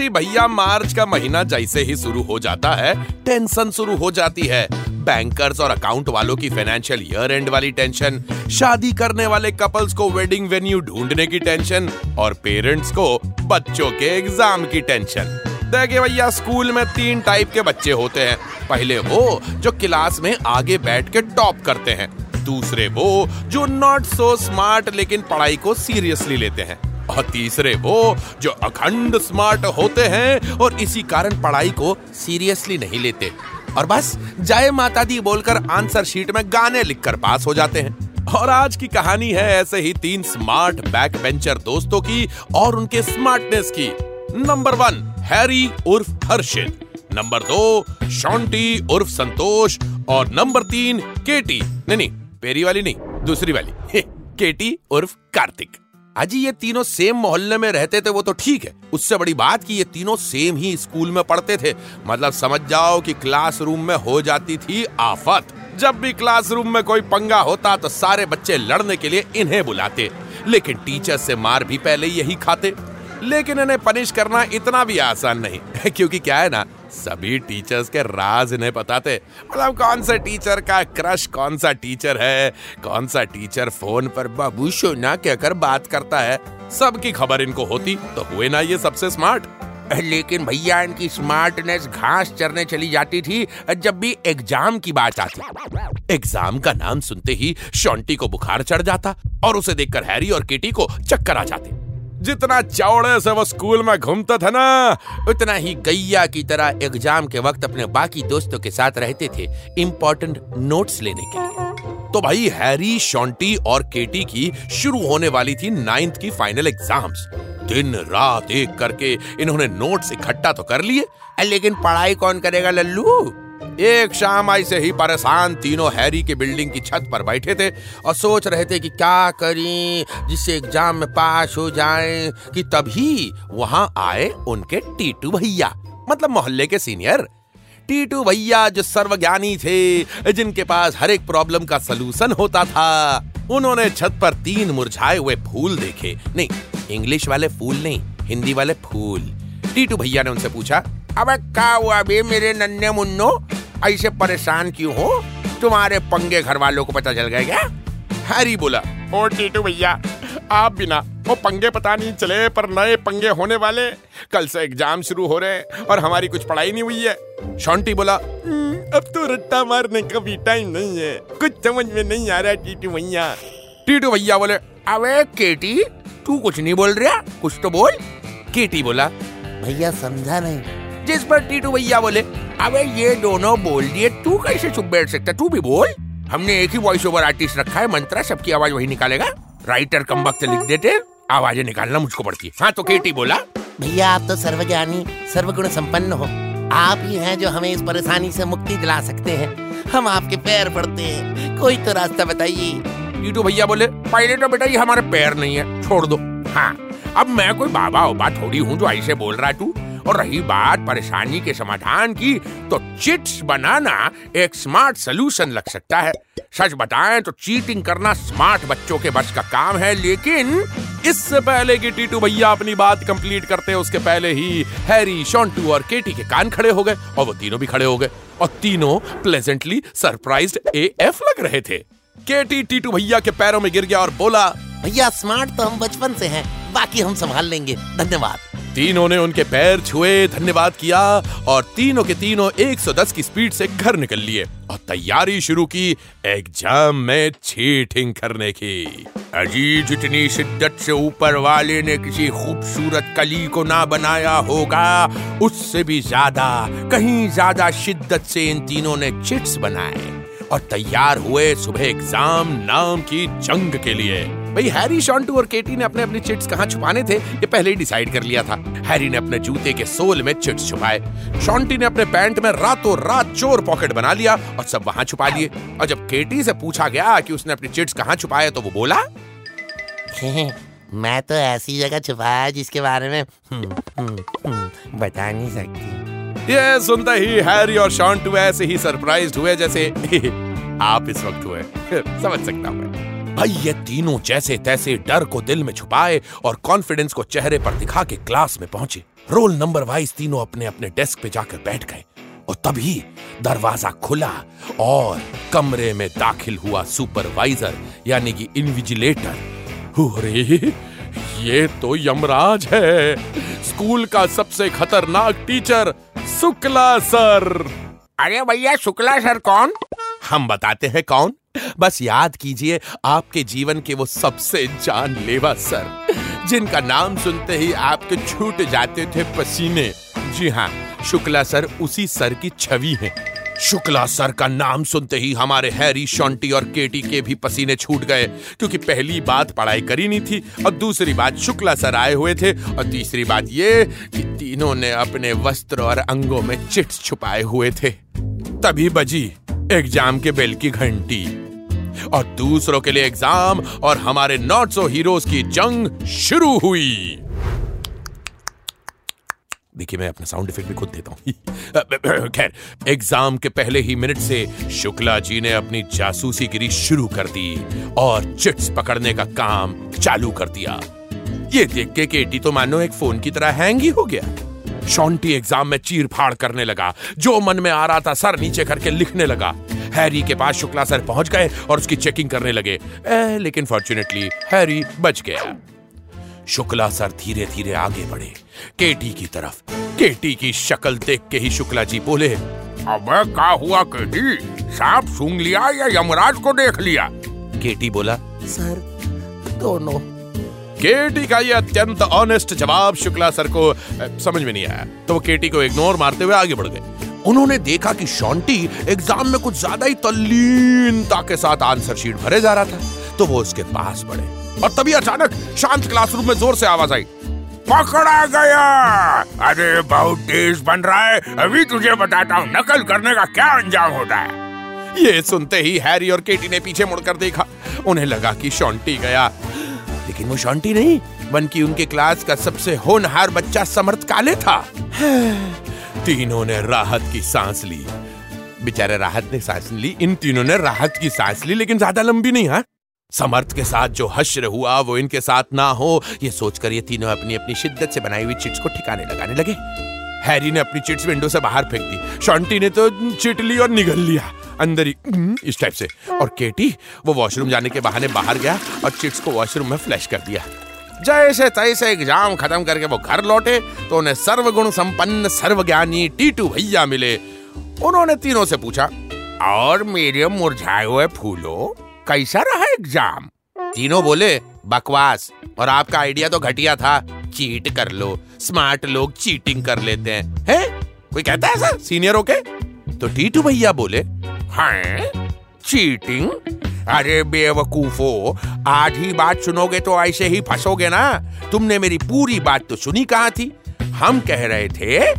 अजी भैया, मार्च का महीना जैसे ही शुरू हो जाता है टेंशन शुरू हो जाती है। बैंकर्स और अकाउंट वालों की फाइनेंशियल ईयर एंड वाली टेंशन शादी करने वाले कपल्स को वेडिंग वेन्यू ढूँढने की टेंशन और पेरेंट्स को बच्चों के एग्ज़ाम की टेंशन देखिए भैया स्कूल में तीन टाइप के बच्चे होते हैं। पहले वो जो क्लास में आगे बैठ के टॉप करते हैं। दूसरे वो जो नॉट सो स्मार्ट लेकिन पढ़ाई को सीरियसली लेते हैं। और तीसरे वो जो अखंड स्मार्ट होते हैं और इसी कारण पढ़ाई को सीरियसली नहीं लेते। और बस, जय माता दी बोलकर आंसर शीट में गाने लिखकर पास हो जाते हैं। और आज की कहानी है ऐसे ही तीन स्मार्ट बैक बेंचर दोस्तों की और उनके स्मार्टनेस की। नंबर वन हैरी उर्फ़ हर्षित। नंबर दो शॉन्टी उर्फ़ संतोष। और नंबर तीन केटी नहीं नहीं पेरी वाली नहीं, दूसरी वाली। केटी उर्फ़ कार्तिक। अजी ये तीनों सेम मोहल्ले में रहते थे, वो तो ठीक है। उससे बड़ी बात कि ये तीनों सेम ही स्कूल में पढ़ते थे। मतलब समझ जाओ कि क्लासरूम में हो जाती थी आफत। जब भी क्लासरूम में कोई पंगा होता तो सारे बच्चे लड़ने के लिए इन्हें बुलाते। लेकिन टीचर से मार भी पहले यही खाते। लेकिन इन्हें पनिश करना इतना भी आसान नहीं। क्योंकि क्या है ना सभी टीचर्स के राज इन्हें पता थे मतलब कौन सा टीचर का क्रश कौन सा टीचर है? कौन सा टीचर फ़ोन पर बाबू सोना कहकर बात करता है? सबकी खबर इनको होती तो हुए ना ये सबसे स्मार्ट लेकिन भैया, इनकी स्मार्टनेस घास चरने चली जाती थी जब भी एग्ज़ाम की बात आती। एग्ज़ाम का नाम सुनते ही शॉन्टी को बुखार चढ़ जाता और उसे देखकर हैरी और किटी को चक्कर आ जाते। जितना चौड़े से वो स्कूल में घूमते थे ना, उतना ही गैया की तरह एग्ज़ाम के वक्त अपने बाकी दोस्तों के साथ रहते थे इम्पोर्टेंट नोट्स लेने के लिए। तो भाई, हैरी, शॉन्टी और केटी की शुरू होने वाली थी नाइन्थ की फाइनल एग्ज़ाम्स दिन, रात एक करके इन्होंने नोट्स इकट्ठा तो कर लिए। लेकिन पढ़ाई कौन करेगा, लल्लू? एक शाम ऐसे ही परेशान तीनों हैरी की बिल्डिंग की छत पर बैठे थे और सोच रहे थे कि क्या करें, जिससे एग्ज़ाम में पास हो जाएँ, कि तभी वहाँ आए उनके टीटू भैया मतलब मोहल्ले के सीनियर। टीटू भैया जो सर्वज्ञानी थे, जिनके पास हर एक प्रॉब्लम का सलूशन होता था, उन्होंने छत पर तीन मुरझाए हुए फूल देखे। नहीं, इंग्लिश वाले फूल नहीं, हिंदी वाले फूल। टीटू भैया ने उनसे पूछा, अब, क्या हुआ बे मेरे नन्हे मुन्नो? ऐसे परेशान क्यों हो? तुम्हारे पंगे घर वालों को पता चल गया क्या? हरी बोला ओ टीटू भैया आप बिना वो पंगे पता नहीं चले पर नए पंगे होने वाले। कल से एग्ज़ाम शुरू हो रहे हैं और हमारी कुछ पढ़ाई नहीं हुई है। शॉन्टी बोला "हम्म, अब तो रट्टा मारने का भी टाइम नहीं है। कुछ समझ में नहीं आ रहा टीटू भैया. टीटू भैया बोले अबे केटी तू कुछ नहीं बोल रहा? कुछ तो बोल। केटी बोला भैया समझा नहीं। जिस पर टीटू भैया बोले अबे ये दोनों बोल दिए तू कैसे चुप बैठ सकता? तू भी बोल। हमने एक ही वॉइस ओवर आर्टिस्ट रखा है मंत्रा सबकी आवाज़ वही निकालेगा। राइटर कम वक्त लिख देते आवाज़ें निकालना मुझको पड़ती है। हाँ तो केटी बोला। भैया आप तो सर्वज्ञानी सर्वगुण संपन्न हो। आप ही हैं जो हमें इस परेशानी से मुक्ति दिला सकते हैं। हम आपके पैर पड़ते हैं। कोई तो रास्ता बताइए। टीटू भैया बोले पहले तो बेटा ये हमारे पैर नहीं है। छोड़ दो। हाँ अब मैं कोई बाबा ओबा थोड़ी हूँ जो ऐसे बोल रहा तू। और रही बात परेशानी के समाधान की तो चिट्स बनाना एक स्मार्ट सोल्यूशन लग सकता है। सच बताएँ तो चीटिंग करना स्मार्ट बच्चों के बस का काम है, लेकिन इससे पहले कि टीटू भैया अपनी बात कंप्लीट करते, उसके पहले ही हैरी, शॉन्टू और केटी के कान खड़े हो गए, और वो तीनों भी खड़े हो गए। और तीनों प्लेजेंटली सरप्राइज्ड एएफ लग रहे थे। केटी टीटू भैया के पैरों में गिर गया और बोला भैया स्मार्ट तो हम बचपन से हैं, बाकी हम संभाल लेंगे। धन्यवाद। तीनों ने उनके पैर छुए, धन्यवाद किया, और तीनों के तीनों 110 की स्पीड से घर निकल लिए, और तैयारी शुरू की एग्ज़ाम में चीटिंग करने की। अजी जितनी शिद्दत से ऊपर वाले ने किसी खूबसूरत कली को ना बनाया होगा, उससे भी ज़्यादा, कहीं ज़्यादा शिद्दत से इन तीनों ने चिट्स बनाए। और तैयार हुए सुबह एग्ज़ाम नाम की जंग के लिए। भाई हैरी शॉन्टू और केटी ने अपने अपने चिट्स कहाँ छुपाने थे? ये पहले ही डिसाइड कर लिया था। हैरी ने अपने जूते के सोल में चिट्स छुपाए। शॉन्टी ने अपने पैंट में रातों रात चोर पॉकेट बना लिया और सब वहाँ छुपा लिए। और जब केटी से पूछा गया कि उसने अपने चिट्स कहाँ छुपाए तो वो बोला मैं तो ऐसी जगह छुपाया जिसके बारे में हम्म, हम्म, हम्म, बता नहीं सकती। ये सुनते ही हैरी और शॉन्टू ऐसे ही सरप्राइज्ड हुए जैसे आप इस वक्त हुए। समझ सकता हूँ भाई, ये तीनों जैसे तैसे डर को दिल में छुपाए और कॉन्फिडेंस को चेहरे पर दिखा के क्लास में पहुँचे। रोल नंबर वाइज तीनों अपने अपने डेस्क पे जाकर बैठ गए और तभी दरवाज़ा खुला और कमरे में दाखिल हुआ सुपरवाइजर यानी कि इनविजिलेटर अरे ये तो यमराज है। स्कूल का सबसे खतरनाक टीचर शुक्ला सर। अरे भैया शुक्ला सर कौन? हम बताते हैं कौन? बस याद कीजिए आपके जीवन के वो सबसे जानलेवा सर जिनका नाम सुनते ही आपके छूट जाते थे पसीने। जी हाँ शुक्ला सर उसी सर की छवि है। शुक्ला सर का नाम सुनते ही हमारे हैरी, शॉन्टी और केटी के भी पसीने छूट गए, क्योंकि पहली बात पढ़ाई करी नहीं थी, और दूसरी बात शुक्ला सर आए हुए थे, और तीसरी बात ये कि तीनों ने अपने वस्त्र और अंगों में चिट्स छुपाए हुए थे। तभी बजी एग्ज़ाम के बेल की घंटी, और दूसरों के लिए एग्ज़ाम, और हमारे नॉट सो हीरोज की जंग शुरू हुई। देखिए मैं अपना साउंड इफ़ेक्ट भी खुद देता हूँ। खैर एग्ज़ाम के पहले ही मिनट से शुक्ला जी ने अपनी जासूसी गिरी शुरू कर दी और चिट्स पकड़ने का काम चालू कर दिया। ये देख के केटी तो मानो एक फ़ोन की तरह हैंग ही हो गया। शॉन्टी एग्ज़ाम में चीर फाड़ करने लगा। जो मन में आ रहा था सर नीचे करके लिखने लगा। हैरी के पास शुक्ला सर पहुँच गए और उसकी चेकिंग करने लगे। ए, लेकिन फॉर्चुनेटली हैरी बच गया। शुक्ला सर धीरे धीरे आगे बढ़े। केटी की तरफ़। केटी की शक्ल देख के ही शुक्ला जी बोले अबे का हुआ केटी? सांप सूंघ लिया या यमराज को देख लिया? केटी बोला सर दोनों। केटी का ये अत्यंत ऑनेस्ट जवाब शुक्ला सर को समझ में नहीं आया। तो वो केटी को इग्नोर मारते हुए आगे बढ़ गए। उन्होंने देखा कि शॉन्टी एग्ज़ाम में कुछ ज़्यादा ही तल्लीनता के साथ आंसर शीट भरे जा रहा था तो वो उसके पास बढ़े और तभी अचानक शांत क्लासरूम में ज़ोर से आवाज़ आई। पकड़ा गया! अरे, बहुत तेज बन रहा है। अभी तुझे बताता हूँ, नकल करने का क्या अंजाम होता है? ये सुनते ही हैरी और केटी ने पीछे मुड़कर देखा। उन्हें लगा कि शॉन्टी गया। लेकिन वो शॉन्टी नहीं, बल्कि उनके क्लास का सबसे होनहार बच्चा समर्थ काले था। तीनों ने राहत की सांस ली। बेचारे राहत ने सांस ली। इन तीनों ने राहत की सांस ली लेकिन ज़्यादा लंबी नहीं हाँ? समर्थ के साथ जो हश्र हुआ वो इनके साथ ना हो। ये सोचकर ये तीनों अपनी अपनी शिद्दत से बनाई हुई चिट्स को ठिकाने लगाने लगे। हैरी ने अपनी चिट्स विंडो से बाहर फेंक दी। शॉन्टी ने तो चिट ली और निगल लिया अंदर ही हम्म, इस टाइप से। और केटी वो वॉशरूम जाने के बहाने बाहर गया और चिट्स को वॉशरूम में फ्लैश कर दिया। जैसे तैसे एग्ज़ाम खत्म करके वो घर लौटे तो उन्हें सर्वगुण संपन्न, सर्वज्ञानी टीटू भैया मिले। उन्होंने तीनों से पूछा, और मेरे मुरझाए हुए फूलों, कैसा रहा एग्ज़ाम? तीनों बोले, बकवास, और आपका आइडिया तो घटिया था। चीट कर लो, स्मार्ट लोग चीटिंग कर लेते हैं, है? कोई कहता है सर सीनियर होके? तो टीटू भैया बोले, हैं, चीटिंग? अरे बेवकूफो ही बात सुनोगे तो ऐसे ही फंसोगे ना। तुमने मेरी पूरी बात तो सुनी कहा थी? हम कह रहे थे,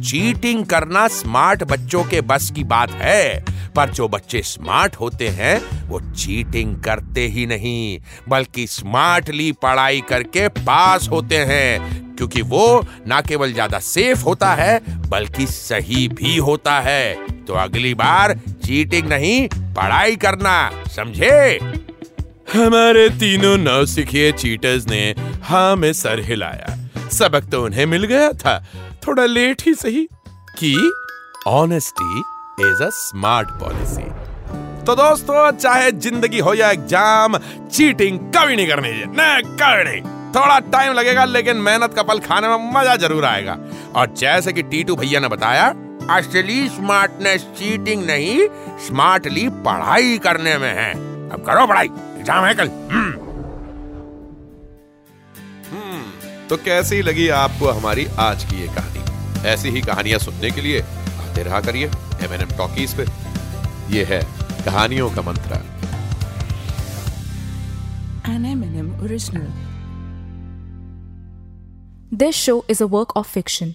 चीटिंग करना स्मार्ट बच्चों के बस की बात है, पर जो बच्चे स्मार्ट होते हैं, वो चीटिंग करते ही नहीं, बल्कि स्मार्टली पढ़ाई करके पास होते हैं, क्योंकि वो ना केवल ज़्यादा सेफ़ होता है, बल्कि सही भी होता है। तो अगली बार चीटिंग नहीं, पढ़ाई करना, समझे? हमारे तीनों नौसिखिए चीटर्स ने हाँ में सर हिलाया। सबक तो उन्हें मिल गया था। थोड़ा लेट ही सही कि honesty is a smart policy तो दोस्तों, चाहे ज़िंदगी हो या एग्ज़ाम चीटिंग कभी नहीं करनी। चाहिए न करनी थोड़ा टाइम लगेगा, लेकिन मेहनत का फल खाने में मज़ा ज़रूर आएगा। और जैसे कि टीटू भैया ने बताया, असली स्मार्टनेस चीटिंग नहीं स्मार्टली पढ़ाई करने में है। अब करो पढ़ाई। एग्ज़ाम है कल हम्म। हम्म, तो कैसी लगी आपको हमारी आज की ये कहानी ऐसी ही कहानियाँ सुनने के लिए आते रहा करिए एम एन एम टॉकीज पे ये है कहानियों का मंत्र An M&M original. This show is a work of fiction.